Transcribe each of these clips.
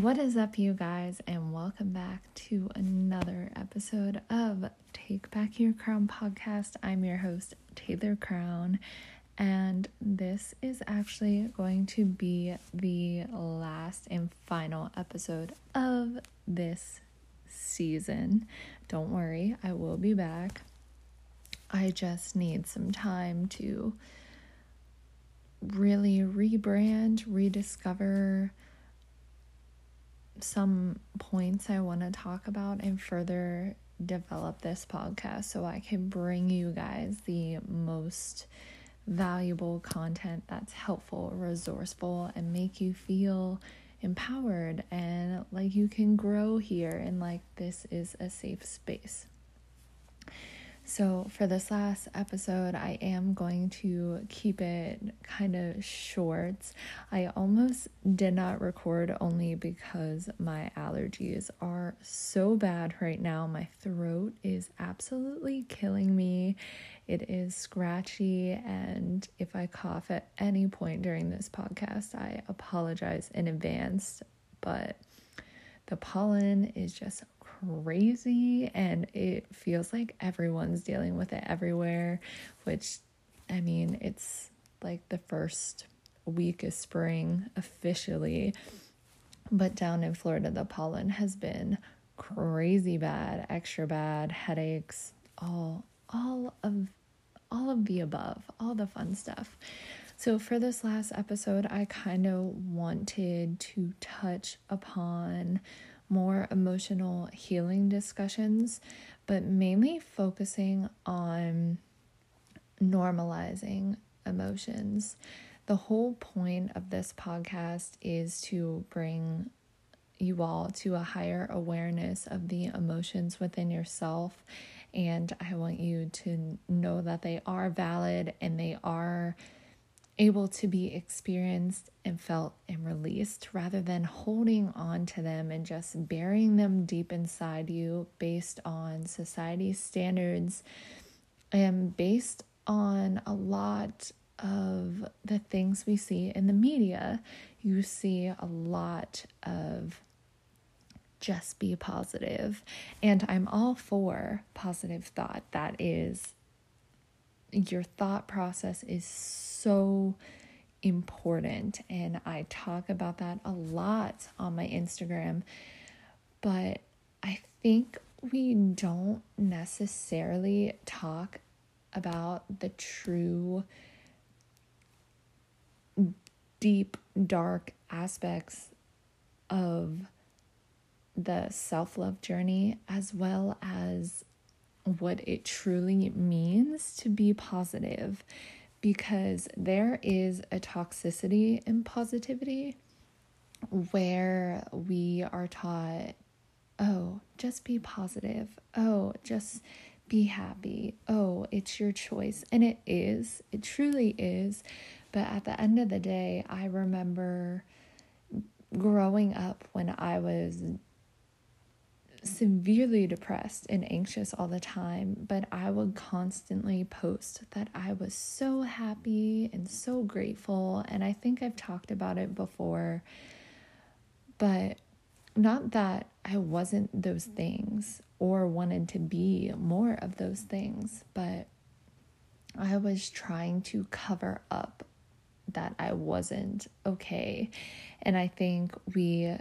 What is up, you guys, and welcome back to another episode of Take Back Your Crown podcast. I'm your host, Taylor Crown, and this is actually going to be the last and final episode of this season. Don't worry, I will be back. I just need some time to really rebrand, rediscover some points I want to talk about and further develop this podcast so I can bring you guys the most valuable content that's helpful, resourceful, and make you feel empowered and like you can grow here and like this is a safe space. So, for this last episode, I am going to keep it kind of short. I almost did not record only because my allergies are so bad right now. My throat is absolutely killing me. It is scratchy, and if I cough at any point during this podcast, I apologize in advance. But the pollen is just crazy and it feels like everyone's dealing with it everywhere, which I mean, it's like the first week of spring officially. But down in Florida, the pollen has been crazy bad, extra bad, headaches, all all of all of the above, all the fun stuff. So for this last episode, I kind of wanted to touch upon more emotional healing discussions, but mainly focusing on normalizing emotions. The whole point of this podcast is to bring you all to a higher awareness of the emotions within yourself. And I want you to know that they are valid and they are able to be experienced and felt and released rather than holding on to them and just burying them deep inside you based on society's standards and based on a lot of the things we see in the media. You see a lot of just be positive, and I'm all for positive thought. That is your thought process is so important. And I talk about that a lot on my Instagram. But I think we don't necessarily talk about the true deep, dark aspects of the self love journey as well as what it truly means to be positive because there is a toxicity in positivity where we are taught, oh, just be positive. Oh, just be happy. Oh, it's your choice. And it is, it truly is. But at the end of the day, I remember growing up when I was severely depressed and anxious all the time, but I would constantly post that I was so happy and so grateful. And I think I've talked about it before, but not that I wasn't those things or wanted to be more of those things, but I was trying to cover up that I wasn't okay. And I think we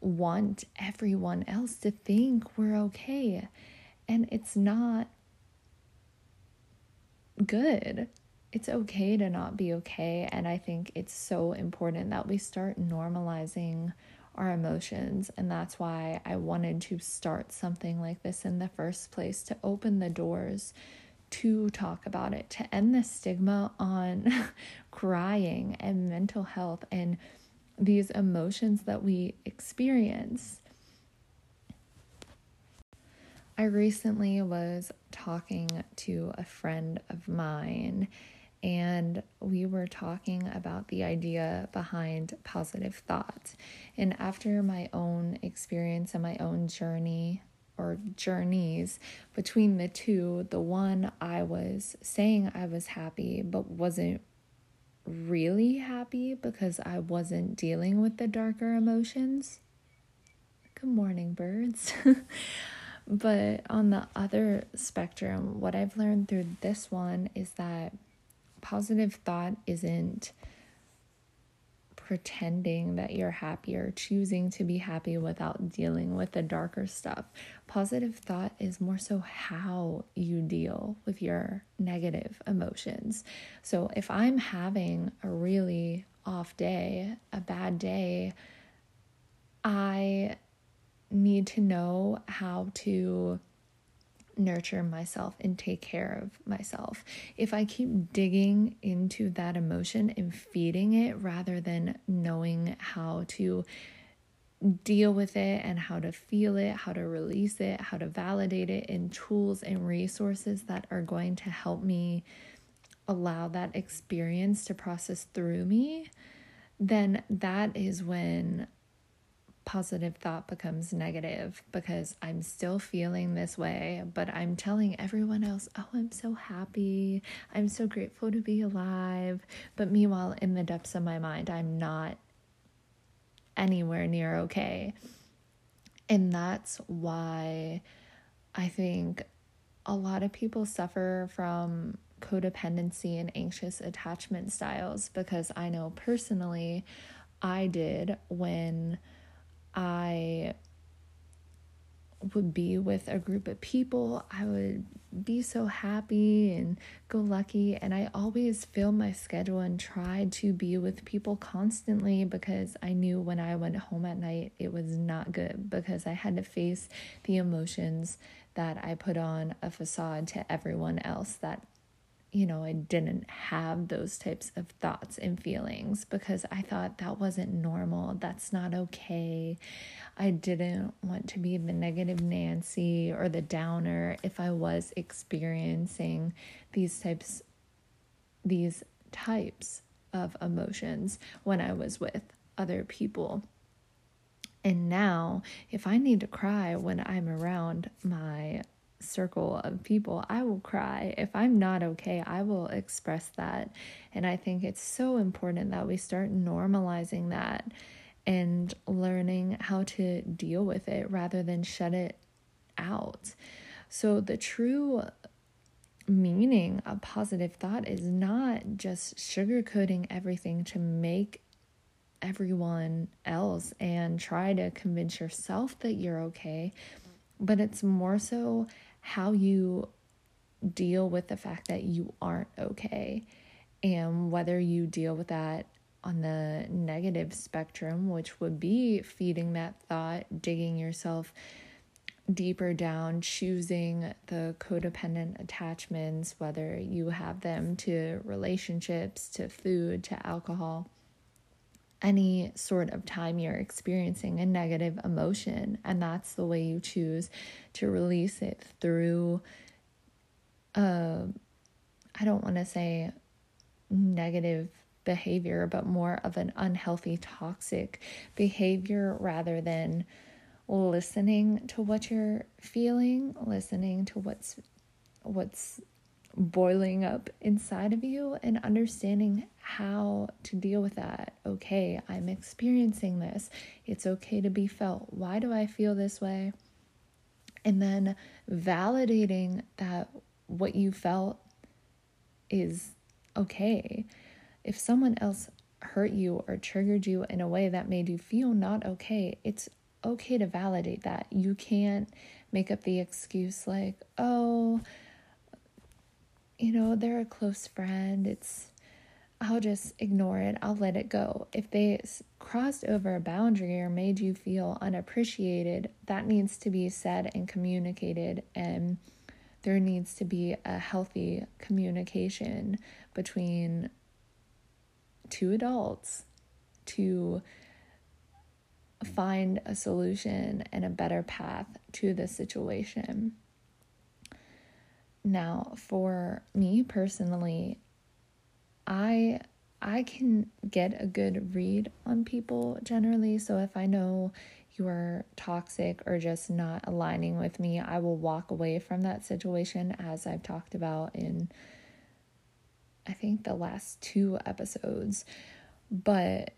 want everyone else to think we're okay. And it's not good. It's okay to not be okay. And I think it's so important that we start normalizing our emotions. And that's why I wanted to start something like this in the first place to open the doors to talk about it, to end the stigma on crying and mental health and these emotions that we experience. I recently was talking to a friend of mine, and we were talking about the idea behind positive thought. And after my own experience and my own journey or journeys between the two, the one I was saying I was happy but wasn't really happy because I wasn't dealing with the darker emotions. Good morning, birds. but on the other spectrum, what I've learned through this one is that positive thought isn't pretending that you're happy or choosing to be happy without dealing with the darker stuff. Positive thought is more so how you deal with your negative emotions. So if I'm having a really off day, a bad day, I need to know how to nurture myself and take care of myself. If I keep digging into that emotion and feeding it rather than knowing how to deal with it and how to feel it, how to release it, how to validate it in tools and resources that are going to help me allow that experience to process through me, then that is when positive thought becomes negative because I'm still feeling this way, but I'm telling everyone else, oh, I'm so happy. I'm so grateful to be alive. But meanwhile, in the depths of my mind, I'm not anywhere near okay. And that's why I think a lot of people suffer from codependency and anxious attachment styles because I know personally I did when I would be with a group of people, I would be so happy and go lucky. And I always filled my schedule and tried to be with people constantly because I knew when I went home at night, it was not good because I had to face the emotions that I put on a facade to everyone else that you know, I didn't have those types of thoughts and feelings because I thought that wasn't normal. That's not okay. I didn't want to be the negative Nancy or the downer if I was experiencing these types these types of emotions when I was with other people. And now, if I need to cry when I'm around my circle of people, I will cry. If I'm not okay, I will express that. And I think it's so important that we start normalizing that and learning how to deal with it rather than shut it out. So, the true meaning of positive thought is not just sugarcoating everything to make everyone else and try to convince yourself that you're okay, but it's more so how you deal with the fact that you aren't okay and whether you deal with that on the negative spectrum, which would be feeding that thought, digging yourself deeper down, choosing the codependent attachments, whether you have them to relationships, to food, to alcohol any sort of time you're experiencing a negative emotion. And that's the way you choose to release it through, uh, I don't want to say negative behavior, but more of an unhealthy, toxic behavior rather than listening to what you're feeling, listening to what's what's boiling up inside of you and understanding how to deal with that. Okay, I'm experiencing this. It's okay to be felt. Why do I feel this way? And then validating that what you felt is okay. If someone else hurt you or triggered you in a way that made you feel not okay, it's okay to validate that. You can't make up the excuse like, oh, you know, they're a close friend. It's, I'll just ignore it. I'll let it go. If they crossed over a boundary or made you feel unappreciated, that needs to be said and communicated. And there needs to be a healthy communication between two adults to find a solution and a better path to the situation. Now, for me personally, I I can get a good read on people generally. So if I know you are toxic or just not aligning with me, I will walk away from that situation as I've talked about in I think the last two episodes. But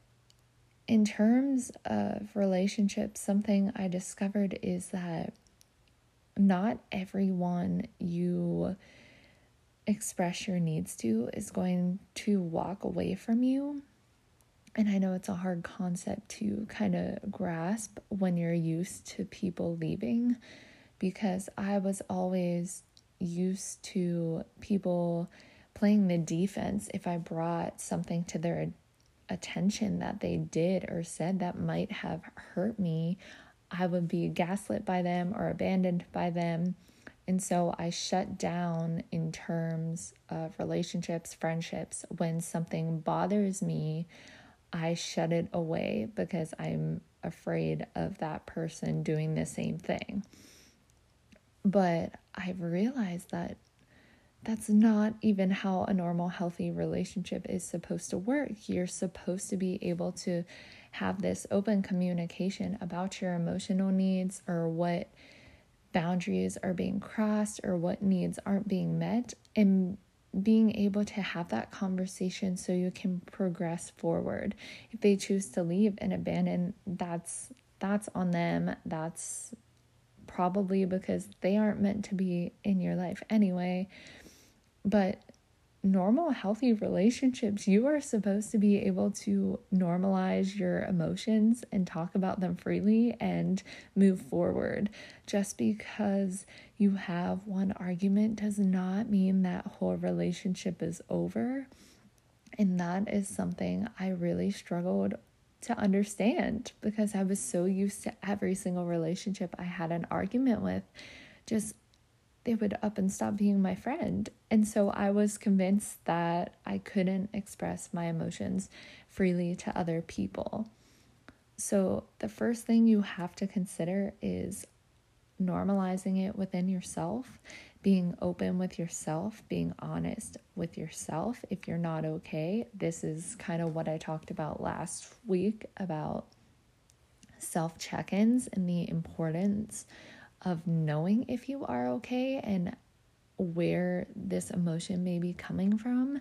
in terms of relationships, something I discovered is that not everyone you express your needs to is going to walk away from you. And I know it's a hard concept to kind of grasp when you're used to people leaving because I was always used to people playing the defense if I brought something to their attention that they did or said that might have hurt me. I would be gaslit by them or abandoned by them and so I shut down in terms of relationships, friendships. When something bothers me, I shut it away because I'm afraid of that person doing the same thing. But I've realized that that's not even how a normal, healthy relationship is supposed to work. You're supposed to be able to have this open communication about your emotional needs or what boundaries are being crossed or what needs aren't being met and being able to have that conversation so you can progress forward. If they choose to leave and abandon that's that's on them. That's probably because they aren't meant to be in your life anyway. But normal, healthy relationships, you are supposed to be able to normalize your emotions and talk about them freely and move forward. Just because you have one argument does not mean that whole relationship is over. And that is something I really struggled to understand because I was so used to every single relationship I had an argument with just they would up and stop being my friend. And so I was convinced that I couldn't express my emotions freely to other people. So the first thing you have to consider is normalizing it within yourself, being open with yourself, being honest with yourself. If you're not okay, this is kind of what I talked about last week about self check ins and the importance of knowing if you are okay and where this emotion may be coming from.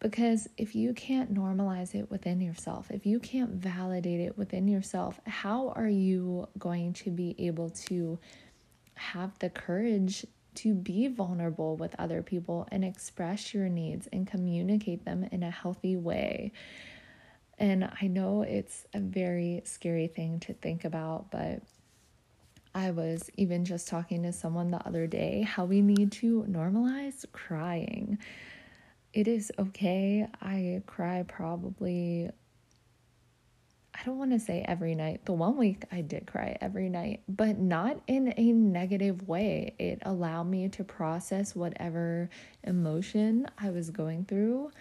Because if you can't normalize it within yourself, if you can't validate it within yourself, how are you going to be able to have the courage to be vulnerable with other people and express your needs and communicate them in a healthy way? And I know it's a very scary thing to think about, but I was even just talking to someone the other day how we need to normalize crying. It is okay. I cry probably, I don't want to say every night. The one week I did cry every night, but not in a negative way. It allowed me to process whatever emotion I was going through.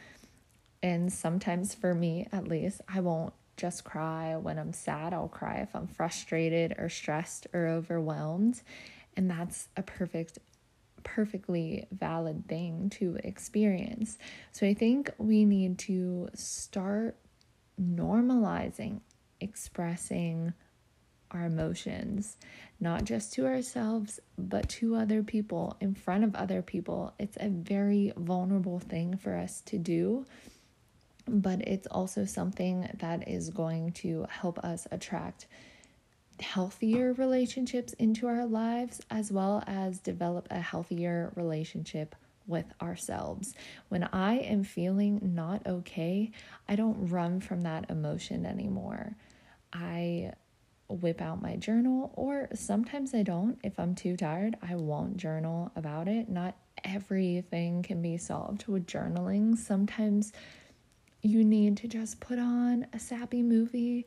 And sometimes, for me at least, I won't just cry when I'm sad. I'll cry if I'm frustrated or stressed or overwhelmed. And that's a perfect, perfectly valid thing to experience. So I think we need to start normalizing expressing our emotions, not just to ourselves, but to other people, in front of other people. It's a very vulnerable thing for us to do but it's also something that is going to help us attract healthier relationships into our lives as well as develop a healthier relationship with ourselves. When I am feeling not okay, I don't run from that emotion anymore. I whip out my journal, or sometimes I don't. If I'm too tired, I won't journal about it. Not everything can be solved with journaling. Sometimes you need to just put on a sappy movie,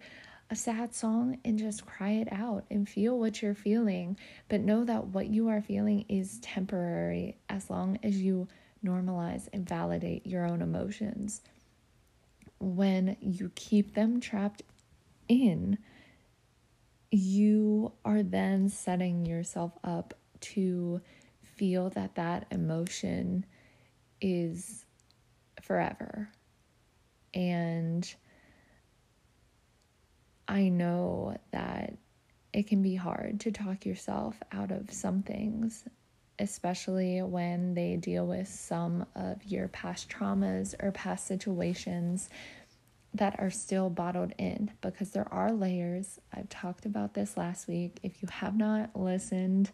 a sad song, and just cry it out and feel what you're feeling. But know that what you are feeling is temporary as long as you normalize and validate your own emotions. When you keep them trapped in, you are then setting yourself up to feel that that emotion is forever. And I know that it can be hard to talk yourself out of some things, especially when they deal with some of your past traumas or past situations that are still bottled in because there are layers. I've talked about this last week. If you have not listened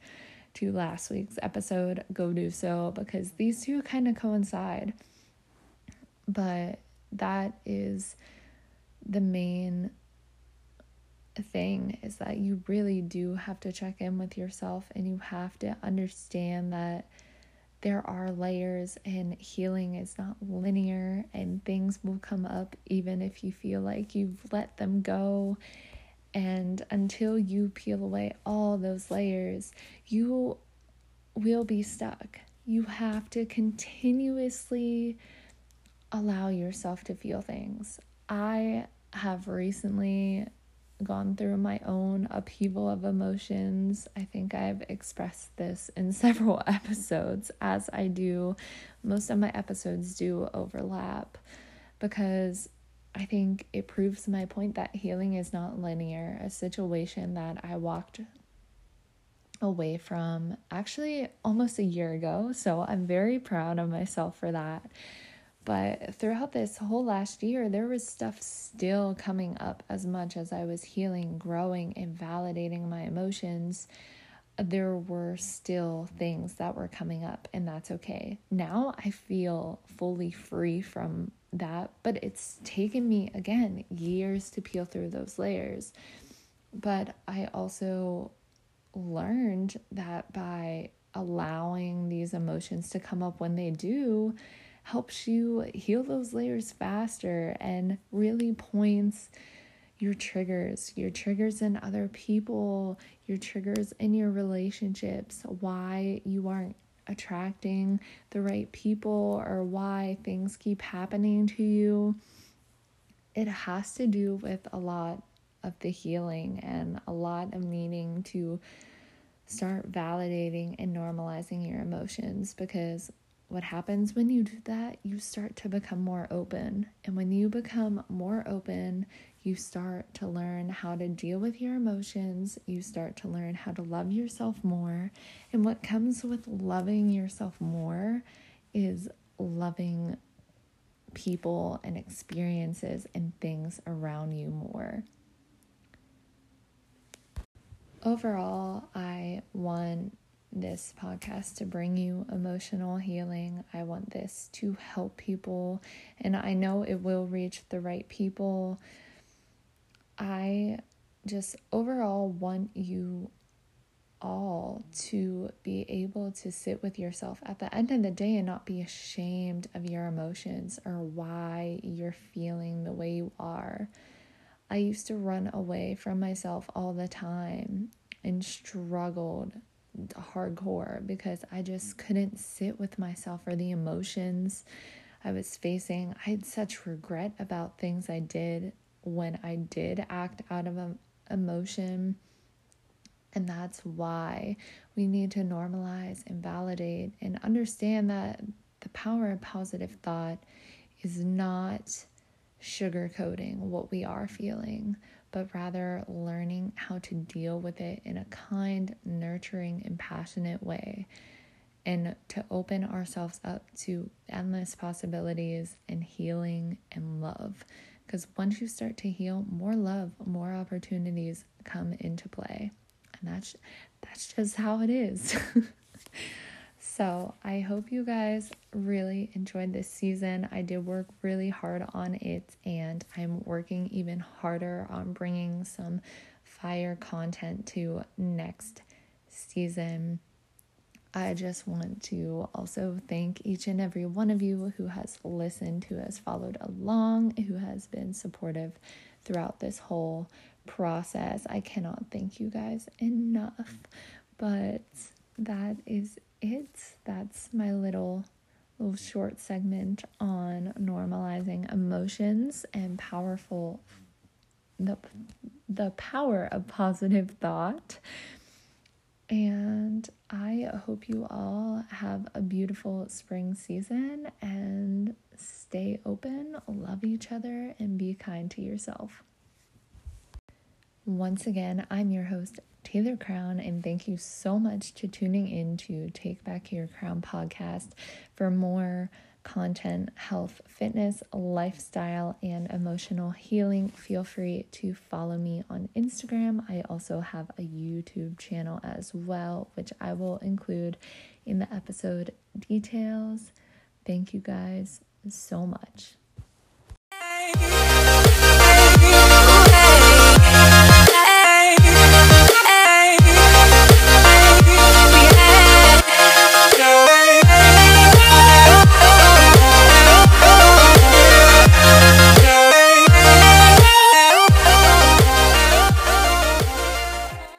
to last week's episode, go do so because these two kind of coincide. But that is the main thing is that you really do have to check in with yourself and you have to understand that there are layers and healing is not linear and things will come up even if you feel like you've let them go. And until you peel away all those layers you will be stuck. You have to continuously allow yourself to feel things i have recently gone through my own upheaval of emotions. I think I've expressed this in several episodes, as I do. Most of my episodes do overlap because I think it proves my point that healing is not linear. A situation that I walked away from actually almost a year ago. So I'm very proud of myself for that. But throughout this whole last year, there was stuff still coming up as much as I was healing, growing, and validating my emotions. There were still things that were coming up, and that's okay. Now I feel fully free from that, but it's taken me again years to peel through those layers. But I also learned that by allowing these emotions to come up when they do, helps you heal those layers faster and really points your triggers, your triggers in other people, your triggers in your relationships, why you aren't attracting the right people or why things keep happening to you. It has to do with a lot of the healing and a lot of needing to start validating and normalizing your emotions because what happens when you do that, you start to become more open. And when you become more open, you start to learn how to deal with your emotions. You start to learn how to love yourself more. And what comes with loving yourself more is loving people and experiences and things around you more. Overall, I want this podcast to bring you emotional healing. I want this to help people, and I know it will reach the right people. I just overall want you all to be able to sit with yourself at the end of the day and not be ashamed of your emotions or why you're feeling the way you are. I used to run away from myself all the time and struggled hardcore because I just couldn't sit with myself or the emotions I was facing. I had such regret about things I did when I did act out of emotion. And that's why we need to normalize and validate and understand that the power of positive thought is not sugarcoating what we are feeling, but rather learning how to deal with it in a kind, nurturing, and passionate way, and to open ourselves up to endless possibilities and healing and love. Because once you start to heal, more love, more opportunities come into play. And that's that's just how it is. So I hope you guys really enjoyed this season. I did work really hard on it, and I'm working even harder on bringing some fire content to next season. I just want to also thank each and every one of you who has listened, who has followed along, who has been supportive throughout this whole process. I cannot thank you guys enough, but that is it. That's my little little short segment on normalizing emotions and powerful the the power of positive thought. And I hope you all have a beautiful spring season and stay open, love each other, and be kind to yourself. Once again, I'm your host, Taylor Crown, and thank you so much to tuning in to Take Back Your Crown podcast for more content, health, fitness, lifestyle, and emotional healing. Feel free to follow me on Instagram. I also have a YouTube channel as well, which I will include in the episode details. Thank you guys so much.